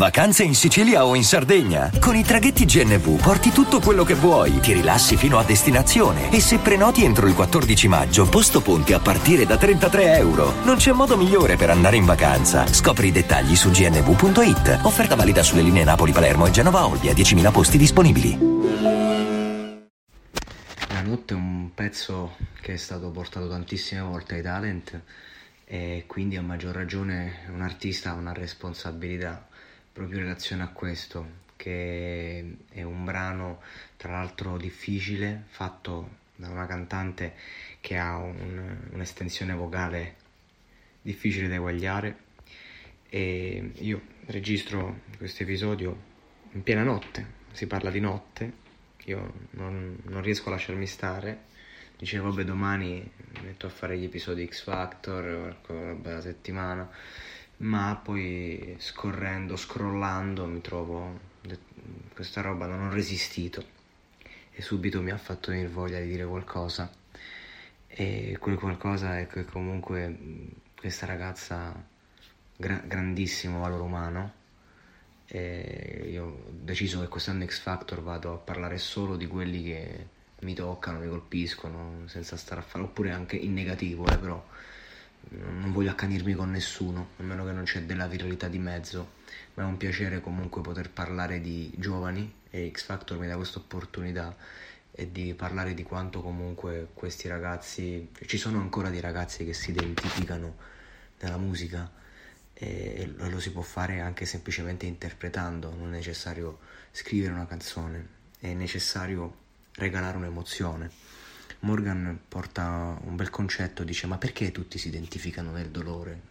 Vacanze in Sicilia o in Sardegna. Con i traghetti GNV porti tutto quello che vuoi, ti rilassi fino a destinazione e se prenoti entro il 14 maggio, posto ponti a partire da 33 euro. Non c'è modo migliore per andare in vacanza. Scopri i dettagli su gnv.it. Offerta valida sulle linee Napoli-Palermo e Genova-Olbia, 10.000 posti disponibili. La notte è un pezzo che è stato portato tantissime volte ai talent e quindi a maggior ragione un artista ha una responsabilità proprio in relazione a questo, che è un brano tra l'altro difficile, fatto da una cantante che ha un, un'estensione vocale difficile da eguagliare. E io registro questo episodio in piena notte, si parla di notte, io non, non riesco a lasciarmi stare, dicevo vabbè domani metto a fare gli episodi X Factor, vabbè, la settimana, ma poi scorrendo, scrollando mi trovo questa roba, non ho resistito. E subito mi ha fatto venire voglia di dire qualcosa. E quel qualcosa è che comunque questa ragazza gra- grandissimo valore umano. E io ho deciso che quest'anno X Factor vado a parlare solo di quelli che mi toccano, mi colpiscono senza stare a fare oppure anche in negativo eh, però non voglio accanirmi con nessuno, a meno che non c'è della viralità di mezzo, ma è un piacere comunque poter parlare di giovani e X Factor mi dà questa opportunità e di parlare di quanto comunque questi ragazzi, ci sono ancora dei ragazzi che si identificano nella musica e lo si può fare anche semplicemente interpretando, non è necessario scrivere una canzone, è necessario regalare un'emozione. Morgan porta un bel concetto, dice ma perché tutti si identificano nel dolore?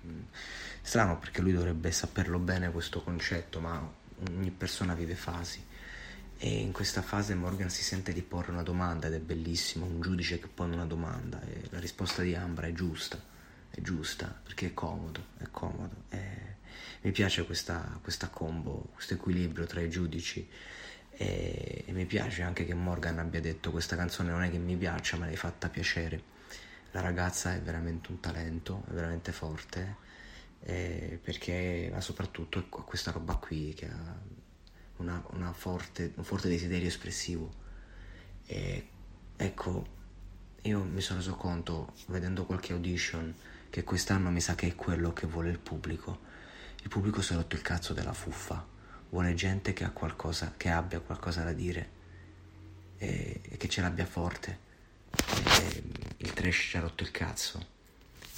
Strano perché lui dovrebbe saperlo bene questo concetto, ma ogni persona vive fasi e in questa fase Morgan si sente di porre una domanda ed è bellissimo, un giudice che pone una domanda e la risposta di Ambra è giusta, è giusta perché è comodo, è comodo. E mi piace questa, questa combo, questo equilibrio tra i giudici e, e mi piace anche che Morgan abbia detto questa canzone non è che mi piaccia ma l'hai fatta piacere. La ragazza è veramente un talento è veramente forte eh, perché ma soprattutto ha questa roba qui che ha una, una forte, un forte desiderio espressivo. E ecco io mi sono reso conto vedendo qualche audition che quest'anno mi sa che è quello che vuole il pubblico. Il pubblico si è rotto il cazzo della fuffa vuole gente che, ha qualcosa, che abbia qualcosa da dire e, e che ce l'abbia forte. E il trash ci ha rotto il cazzo.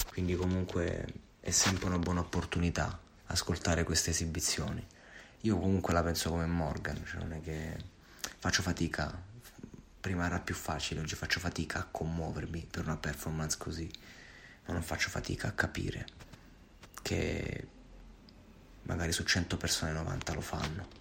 Quindi comunque è sempre una buona opportunità ascoltare queste esibizioni. Io comunque la penso come Morgan, cioè non è che faccio fatica, prima era più facile, oggi faccio fatica a commuovermi per una performance così, ma non faccio fatica a capire che magari su 100 persone 90 lo fanno.